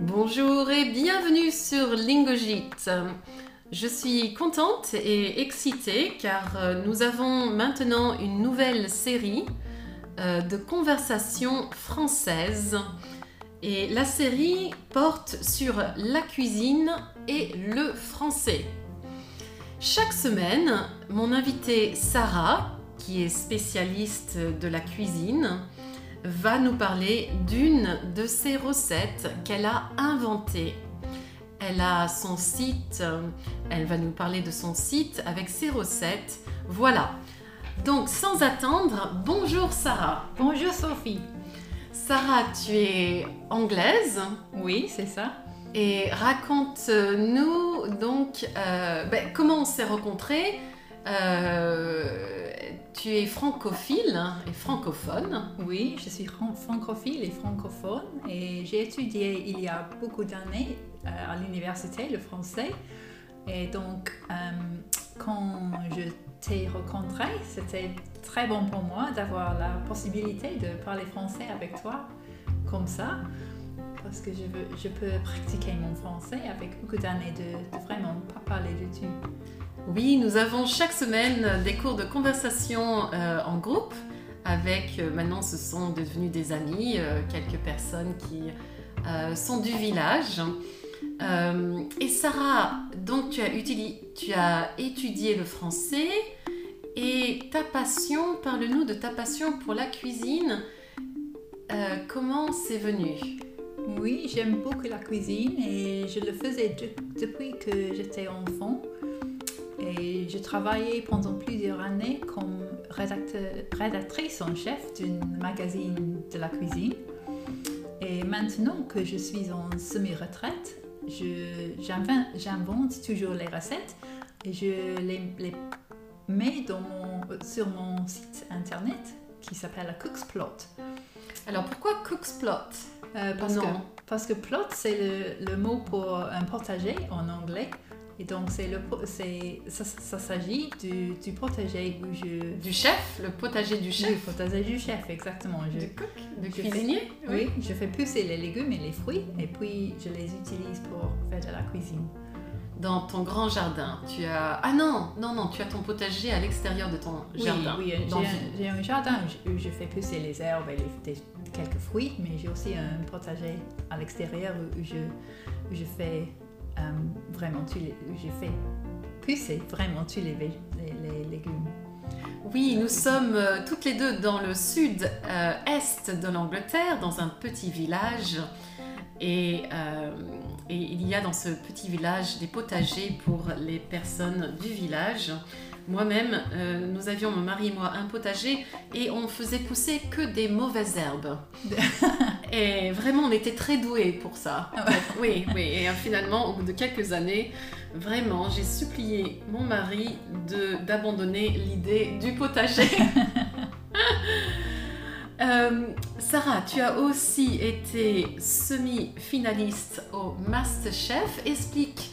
Bonjour et bienvenue sur Lingogit. Je suis contente et excitée car euh, nous avons maintenant une nouvelle série euh, de conversations françaises. Et la série porte sur la cuisine et le français. Chaque semaine, mon invitée Sarah, qui est spécialiste de la cuisine, va nous parler d'une de ses recettes qu'elle a inventées. Elle a son site, elle va nous parler de son site avec ses recettes. Voilà. Donc sans attendre, bonjour Sarah. Bonjour Sophie. Sarah, tu es anglaise Oui, c'est ça. et raconte-nous donc euh, ben, comment on s'est rencontrés. Euh, tu es francophile hein, et francophone. Oui, je suis fran- francophile et francophone et j'ai étudié il y a beaucoup d'années euh, à l'université le français. Et donc, euh, quand je t'ai rencontré, c'était très bon pour moi d'avoir la possibilité de parler français avec toi comme ça. Parce que je peux pratiquer mon français avec beaucoup d'années de, de vraiment pas parler du tout. Oui, nous avons chaque semaine des cours de conversation euh, en groupe avec, euh, maintenant ce sont devenus des amis, euh, quelques personnes qui sont du village. Et Sarah, donc tu as, tu as étudié le français et ta passion, parle-nous de ta passion pour la cuisine. Comment c'est venu? Oui, j'aime beaucoup la cuisine et je le faisais de- depuis que j'étais enfant. Et je travaillais pendant plusieurs années comme rédactrice en chef d'un magazine de la cuisine. Et maintenant que je suis en semi-retraite, j'invente toujours les recettes et je les, les mets dans mon- sur mon site internet qui s'appelle Cooksplot. Alors pourquoi Cook's Plot Euh, parce, Non. que, parce que plot, c'est le, le mot pour un potager en anglais. Et donc, c'est le, c'est, ça, ça s'agit du, du potager où je... Du chef, le potager du chef Du potager du chef, exactement. Je, Du cook, cuisinier oui, je fais pousser les légumes et les fruits et puis je les utilise pour faire de la cuisine. Dans ton grand jardin, tu as... Ah non, non, non, tu as ton potager à l'extérieur de ton jardin. Oui, j'ai, un, un jardin où je, où je fais pousser les herbes et les- des- quelques fruits, mais j'ai aussi un potager à l'extérieur où, où je, où je fais euh, vraiment je fais pousser vraiment les, vég- les, les légumes. Oui, nous sommes euh, toutes les deux dans le sud-est de l'Angleterre, dans un petit village. Et, euh, et il y a dans ce petit village des potagers pour les personnes du village. Moi-même, euh, nous avions, mon mari et moi, un potager et on faisait pousser que des mauvaises herbes. et vraiment, on était très doués pour ça. Ah ouais. Oui, oui. Et euh, finalement, au bout de quelques années, vraiment, j'ai supplié mon mari d'abandonner l'idée du potager. Euh, Sarah, tu as aussi été semi-finaliste au Masterchef. Explique.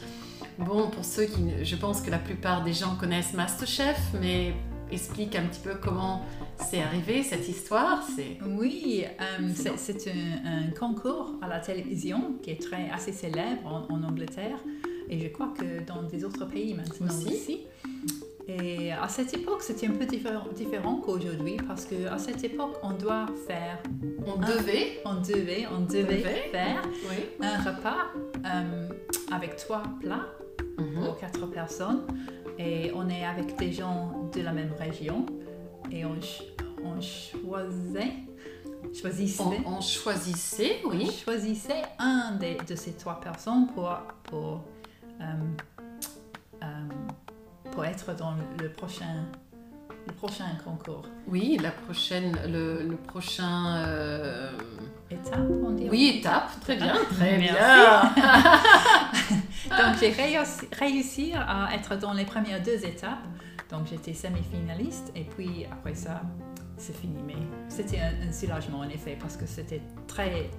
Bon, pour ceux qui, je pense que la plupart des gens connaissent Masterchef, mais explique un petit peu comment c'est arrivé cette histoire. C'est Oui, euh, C'est un, un concours à la télévision qui est très, assez célèbre en, en Angleterre et je crois que dans des autres pays maintenant Aussi. aussi. Et à cette époque, c'était un peu différent, différent qu'aujourd'hui parce qu'à cette époque, on doit faire, on devait. on devait, on devait Devait. faire Oui. un repas euh, avec trois plats Mhm. pour quatre personnes et on est avec des gens de la même région et on, on choisait, choisissait, On, on choisissait, on oui. choisissait un des- de ces trois personnes pour, pour, euh, euh, pour être dans le prochain, le prochain concours. Oui, la prochaine, le, le prochain. euh, Étape, on dit Oui, étape. Très bien. Très Merci. bien. Donc j'ai réussi, réussi à être dans les premières deux étapes. Donc j'étais semi-finaliste et puis après ça, c'est fini. Mais c'était un, un soulagement en effet parce que c'était très,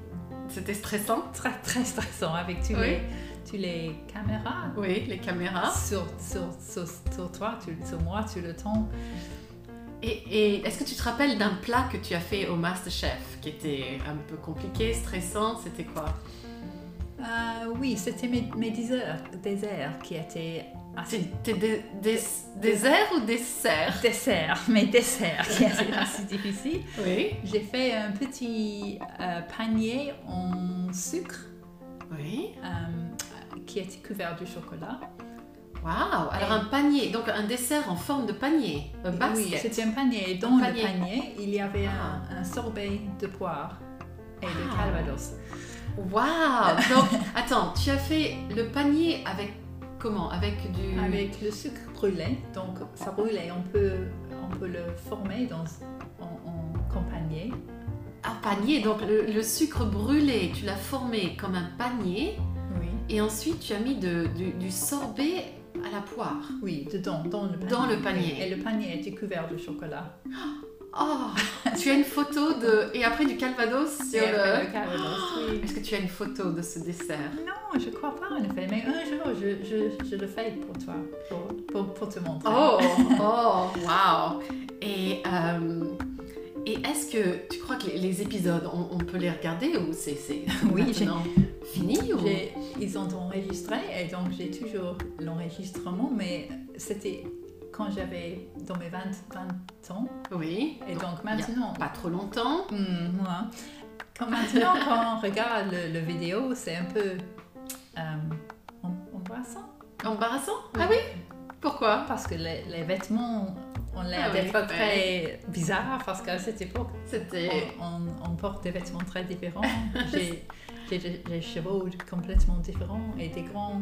C'était stressant. très, très stressant avec tous, Oui. les, tous les caméras Oui, les caméras. sur, sur, sur, sur toi, sur moi tout le temps. Et, et est-ce que tu te rappelles d'un plat que tu as fait au Masterchef qui était un peu compliqué, stressant? C'était quoi? Euh, oui, c'était mes, mes déserts, déserts qui étaient assez C'était des, des, ou des serres? Desserts, mes desserts qui étaient assez difficiles. Oui. J'ai fait un petit euh, panier en sucre Oui. euh, qui était couvert de chocolat. Waouh Alors un panier, donc un dessert en forme de panier, un Oui, c'était un panier. Et dans Un le panier. panier, il y avait Ah. un, un sorbet de poire et de Ah. calvados. Waouh Donc attends, tu as fait le panier avec comment? Avec du... Avec le sucre brûlé, donc ça brûle et on peut, on peut le former dans, en, en comme panier. un panier, donc le, le sucre brûlé, tu l'as formé comme un panier Oui. et ensuite tu as mis de- du, du sorbet à la poire. Oui, dedans, dans le panier. Dans le panier. Et le panier était couvert de chocolat. Oh Tu as une photo de... Et après du calvados sur le... le calvados, oui. Est-ce que tu as une photo de ce dessert? Non, je crois pas en effet, mais un jour je, je, je le fais pour toi, pour, pour, pour te montrer. Oh, oh, wow. Et, euh, et est-ce que tu crois que les, les épisodes, on, on peut les regarder ou c'est c'est Oui, j'ai- maintenant fini ou... Ils ont enregistré et donc j'ai toujours l'enregistrement, mais c'était quand j'avais dans mes 20, 20 ans. Oui. Et donc a maintenant, Pas trop longtemps. Ouais. Quand maintenant, quand on regarde le, le vidéo, c'est un peu euh, em- embarrassant. Embarrassant? Oui. Ah oui? Pourquoi? Parce que les, les vêtements ont l'air Ah oui, d'être très bizarres parce qu'à cette époque, C'était... on, on porte des vêtements très différents. J'ai des des cheveux complètement différents et des grands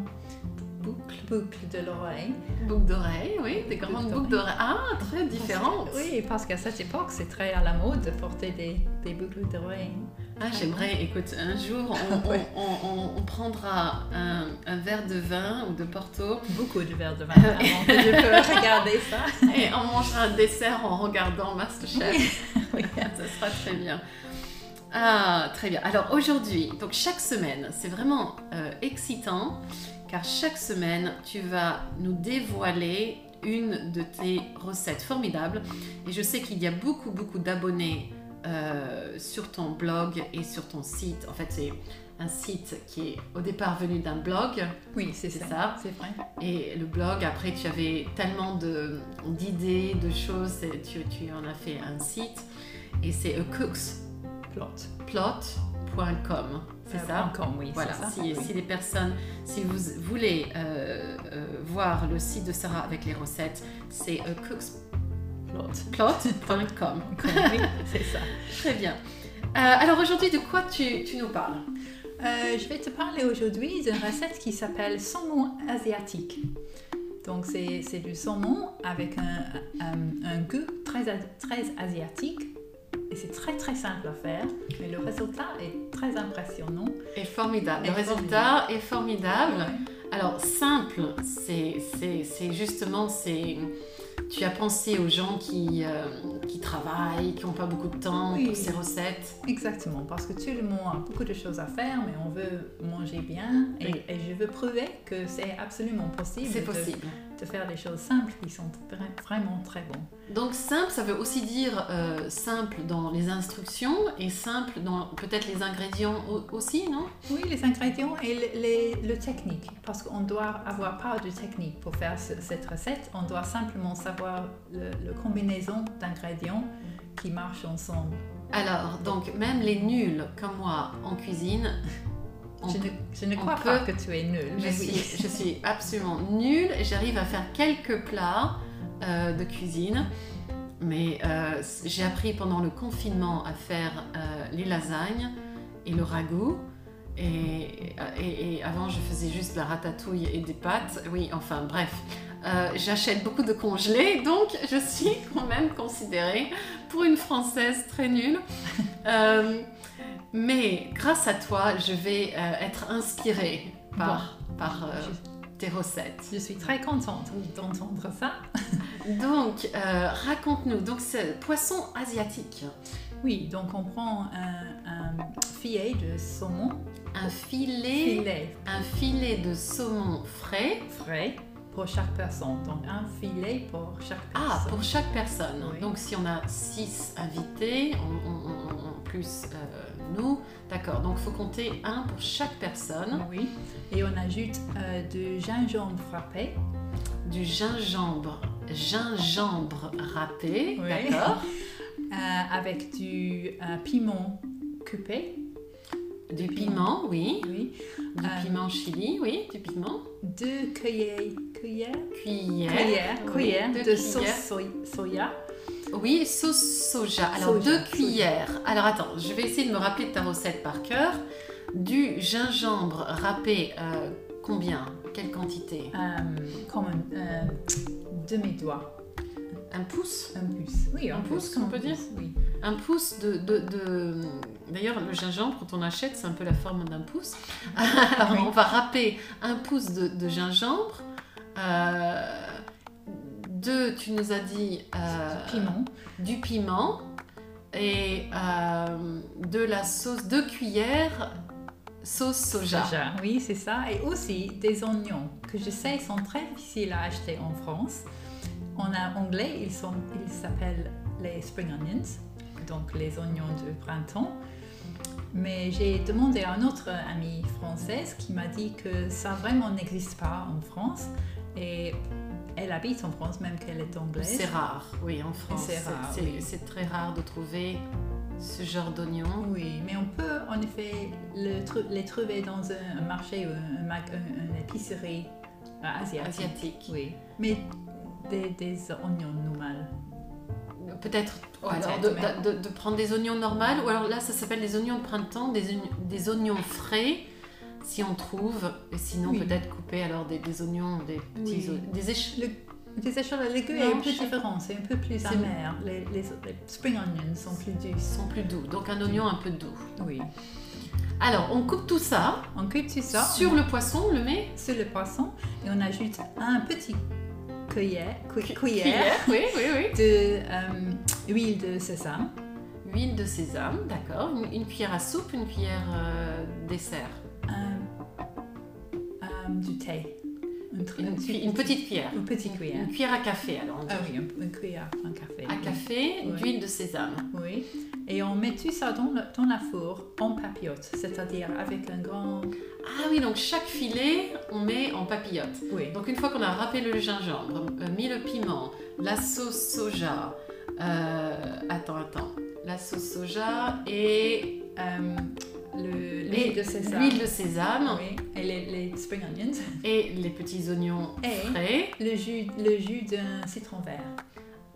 boucles, boucles de l'oreille. Boucles d'oreilles, oui, des grandes Boucles d'oreilles. Ah, très différentes. Oui, parce qu'à cette époque, c'est très à la mode de porter des, des boucles d'oreilles. Ah, j'aimerais, écoute, un jour, on, Ouais. on- on- on prendra un, un verre de vin ou de Porto Beaucoup de verres de vin avant que je peux regarder ça. et on mangera un dessert en regardant Masterchef. Oui. Ça sera très bien. Ah, très bien. Alors aujourd'hui, donc chaque semaine, c'est vraiment euh, excitant car chaque semaine, tu vas nous dévoiler une de tes recettes formidables. Et je sais qu'il y a beaucoup, beaucoup d'abonnés euh, sur ton blog et sur ton site. En fait, c'est un site qui est au départ venu d'un blog. Oui, c'est ça. ça. C'est vrai. Et le blog, après, tu avais tellement d'idées, de, choses, et tu, tu en as fait un site. Et c'est cooksplot.com, c'est ça Encore, oui. Voilà, ça. si, Oui. si les personnes, si vous voulez euh, euh, voir le site de Sarah avec les recettes, c'est euh, cooksplot.com. oui, c'est ça. Très bien. Euh, alors aujourd'hui, de quoi tu, tu nous parles? Euh, je vais te parler aujourd'hui d'une recette qui s'appelle saumon asiatique. Donc, c'est c'est du saumon avec un, un- un goût très, très asiatique. Et c'est très très simple à faire. Mais le résultat est très impressionnant. est formidable. Le résultat est formidable. Ouais. Alors simple, c'est justement c'est tu as pensé aux gens qui, euh, qui travaillent, qui n'ont pas beaucoup de temps Oui. pour ces recettes. Exactement, parce que tout le monde a beaucoup de choses à faire, mais on veut manger bien. Et, Oui. et je veux prouver que c'est absolument possible, C'est possible. De, faire des choses simples qui sont vra- vraiment très bonnes. Donc simple, ça veut aussi dire euh, simple dans les instructions et simple dans peut-être les ingrédients au- aussi, non? Oui, les ingrédients et le, les- le technique, parce qu'on doit avoir pas de technique pour faire ce- cette recette. On doit simplement savoir le, le combinaison d'ingrédients qui marchent ensemble. Alors, donc même les nuls comme moi en cuisine, on Je ne, je ne on crois peut- pas que tu es nul, Je suis, oui. je suis absolument nulle. J'arrive à faire quelques plats euh, de cuisine, mais euh, j'ai appris pendant le confinement à faire euh, les lasagnes et le ragoût. Et, et- et avant, je faisais juste la ratatouille et des pâtes. Oui, enfin, bref. Euh, J'achète beaucoup de congelés, donc je suis quand même considérée pour une Française très nulle. Mais grâce à toi, je vais euh, être inspirée par, par euh, tes recettes. Je suis très contente d'entendre ça. Donc, euh, raconte-nous. Donc, c'est poisson asiatique. Oui, donc on prend un, un filet de saumon, Un filet, filet un filet de saumon frais. frais, pour chaque personne. Donc un filet pour chaque personne. Ah, pour chaque personne. Oui. Donc si on a 6 invités, on, on- on- on- plus euh, nous, d'accord. Donc il faut compter un pour chaque personne. Oui. Et on ajoute euh, du gingembre frappé. Du gingembre, gingembre râpé, Oui. d'accord. euh, avec du piment coupé. Du piment, oui. Oui. Du Euh, piment chili, oui. Du piment. Deux cuillères, cuillères, Cuillère. cuillères, oui, cuillères deux de cuillères. sauce soy- soya. Oui, sauce soja. Alors, Soja, deux cuillères. Alors, attends, je vais essayer de me rappeler de ta recette par cœur. Du gingembre râpé, euh, combien? Quelle quantité? Euh, comme euh, demi-doigt, Un pouce un pouce. Oui, Un pouce, on un peut dire pouce, Oui. Un pouce de... de, de- D'ailleurs, le gingembre, quand on achète, c'est un peu la forme d'un pouce. Alors, Oui. on va râper un pouce de, de gingembre. Euh, deux, tu nous as dit... euh, Piment. du piment et euh, de la sauce, deux cuillères sauce soja. Soja, Oui, c'est ça. Et aussi des oignons que je sais sont très difficiles à acheter en France. En anglais, ils s'appellent les spring onions, donc les oignons de printemps. Mais j'ai demandé à une autre amie française qui m'a dit que ça vraiment n'existe pas en France. Et elle habite en France, même qu'elle est anglaise. C'est rare, oui, en France. C'est rare, c'est- oui. c'est très rare de trouver ce genre d'oignon. Oui, mais on peut en effet le les trouver dans un, marché ou un, un mag- un- une épicerie euh, asiatique. Asiatique. Oui, mais des, des oignons normaux. Peut-être alors de, de- de prendre des oignons normaux, ou alors là, ça s'appelle les oignons de printemps, des, oignons- des oignons frais, si on trouve, et sinon Oui. peut-être couper alors des, des oignons, des petits, Oui. des éch- Le, des échalotes, le goût est un peu différent, c'est un peu plus amer. Les, les, les spring onions sont plus douces. sont plus doux, donc un oignon un peu doux. Oui. Alors, on coupe tout ça On coupe tout ça sur le poisson, on le met sur le poisson et on ajoute un petit cuillère, cou- cuillère oui, oui, oui. de euh, huile de sésame. Huile de sésame, d'accord. Une, une cuillère à soupe, une cuillère euh, dessert. du thé. Une, Une, une petite cuillère. Une petite cuillère. Une cuillère à café, alors on. Ah oui, un- une cuillère à café. À café, Oui. d'huile de sésame. Oui. Et on met tout ça dans, le, dans la four en papillote, c'est-à-dire avec un grand... Ah oui, donc chaque filet, on met en papillote. Oui. Donc une fois qu'on a râpé le gingembre, euh, mis le piment, la sauce soja, euh, attends, attends, la sauce soja et Euh, le et l'huile de sésame. l'huile de sésame Oui. Et les, les spring onions. et les petits oignons Et frais. le jus, le jus d'un citron vert.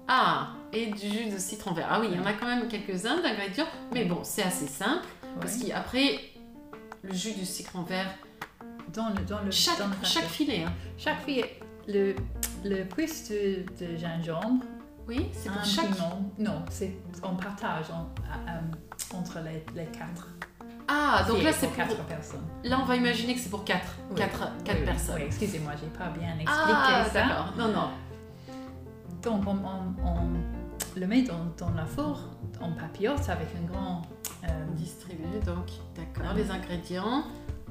Ah, et du jus de citron vert. Ah oui, il y en a quand même quelques-uns d'ingrédients, mais bon, c'est assez simple. Parce qu'après, le jus du citron vert, Dans le, dans le, chaque, dans le chaque filet, hein. Chaque fille, le, le de, de gingembre, oui, c'est pour un chaque. piment. Non, c'est on partage à- à- entre les, les quatre. Ah, donc là, pour c'est pour. quatre personnes. Là, on va imaginer que c'est pour quatre, Oui. quatre, Oui, quatre oui, personnes. Excusez-moi, j'ai pas bien expliqué Ah, ça. d'accord. Non, non. Donc, on, on- on le met dans, dans la four en papillote avec un grand. euh, Distribuer, donc, d'accord. Les ingrédients.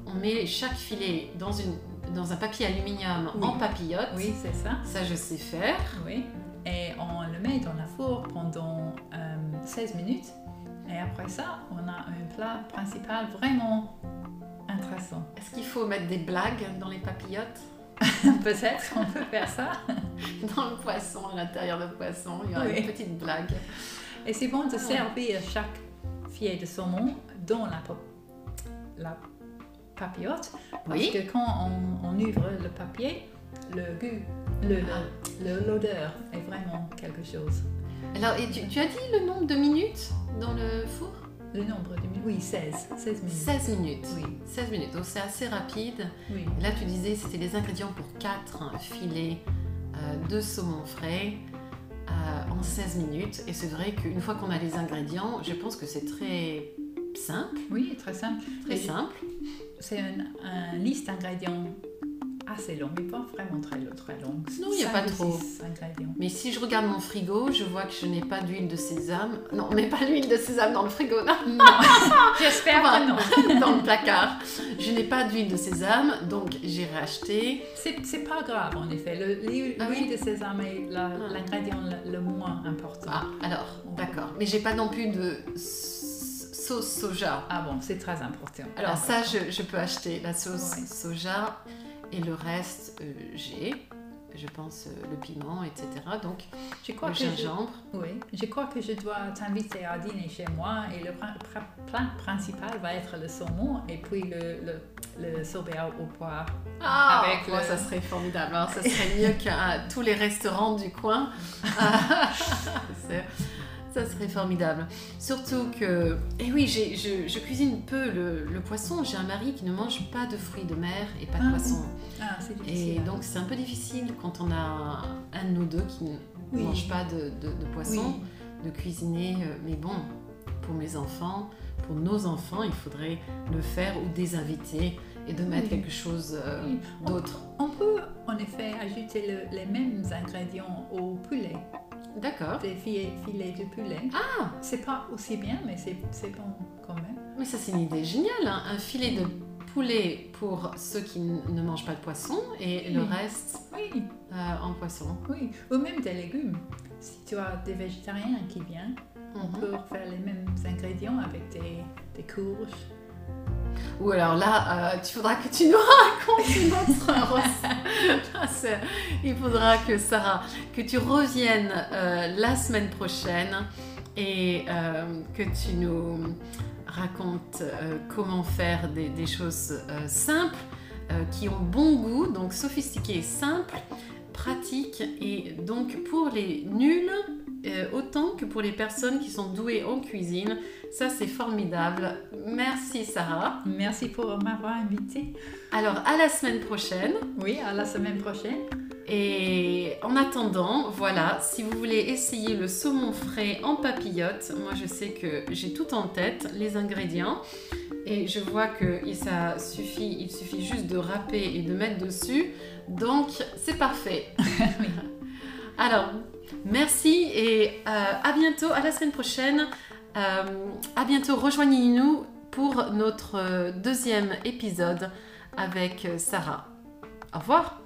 On met chaque filet dans, une, dans un papier aluminium Oui. en papillote. oui, c'est ça. Ça, je sais faire. Oui. Et on le met dans la four pendant euh, 16 minutes. Et après ça, on a un plat principal vraiment intéressant. Est-ce qu'il faut mettre des blagues dans les papillotes? Peut-être qu'on peut faire ça. Dans le poisson, à l'intérieur du poisson, il y aura Oui. une petite blague. Et c'est bon de servir chaque filet de saumon dans la, la papillote. Parce Oui. que quand on, on ouvre le papier, le goût, le- le- le- l'odeur est vraiment quelque chose. Alors, et tu, tu as dit le nombre de minutes dans le four? Le nombre de minutes, oui, 16. 16 minutes. 16 minutes. Oui, 16 minutes, donc c'est assez rapide. oui. Là, tu disais c'était les ingrédients pour 4 filets euh, de saumon frais euh, en 16 minutes. Et c'est vrai qu'une fois qu'on a les ingrédients, je pense que c'est très simple, Oui, très simple. très Et simple. C'est une, une liste d'ingrédients assez long, mais pas vraiment très, très long. Non, il y a pas trop. Mais si je regarde mon frigo, je vois que je n'ai pas d'huile de sésame. Non, mais pas l'huile de sésame dans le frigo, non, Non, j'espère que non. dans le placard. Je n'ai pas d'huile de sésame, donc j'ai racheté. C'est pas grave en effet. Le- L'huile Ah oui de sésame est Ah. l'ingrédient le, le moins important. Ah, alors, d'accord. Mais j'ai pas non plus de sauce soja. Ah bon, c'est très important. Alors ça, je, je peux acheter la sauce Ouais. soja et le reste, euh, j'ai, je pense, euh, le piment, etc. Donc, je crois le que je, gingembre. oui, je crois que je dois t'inviter à dîner chez moi et le plat principal va être le saumon et puis le, le, le sorbet au poire. Ah, Avec moi, le- ça serait formidable. Alors, ça serait mieux qu'à tous les restaurants du coin. Ça serait formidable. Surtout que, et oui, j'ai- je, je cuisine peu le, le poisson. J'ai un mari qui ne mange pas de fruits de mer et pas de Ah, poisson. Ah, c'est Et difficile. donc, c'est un peu difficile quand on a un de nous deux qui ne Oui. mange pas de, de- de poisson, Oui. de cuisiner. euh, Mais bon, pour mes enfants, pour nos enfants, il faudrait le faire ou des invités et de mettre Oui. quelque chose euh, Oui. d'autre. On peut en effet ajouter le- les mêmes ingrédients au poulet, D'accord. des filets, filets de poulet. Ah, C'est pas aussi bien, mais c'est bon quand même. mais ça c'est une idée géniale. hein. Un filet de poulet pour ceux qui ne mangent pas de poisson et le reste Oui, euh, en poisson. oui. Ou même des légumes. Si tu as des végétariens qui viennent, on Mhm. peut faire les mêmes ingrédients avec des, des courges. Ou alors là, euh, tu faudra que tu nous racontes une autre recette. Il faudra que Sarah, que tu reviennes euh, la semaine prochaine et euh, que tu nous racontes euh, comment faire des, choses simples, qui ont bon goût, donc sophistiquées, simples, pratiques et donc pour les nuls euh, autant que pour les personnes qui sont douées en cuisine. Ça, c'est formidable. Merci Sarah. Merci pour m'avoir invité. Alors, à la semaine prochaine. Oui, à la semaine prochaine. Et en attendant, voilà, si vous voulez essayer le saumon frais en papillote, moi je sais que j'ai tout en tête, les ingrédients. Et je vois que ça suffit, il suffit juste de râper et de mettre dessus. Donc, c'est parfait. Alors, merci et euh, à bientôt, à la semaine prochaine. Euh, à bientôt, rejoignez-nous pour notre euh, deuxième épisode avec Sarah. Au revoir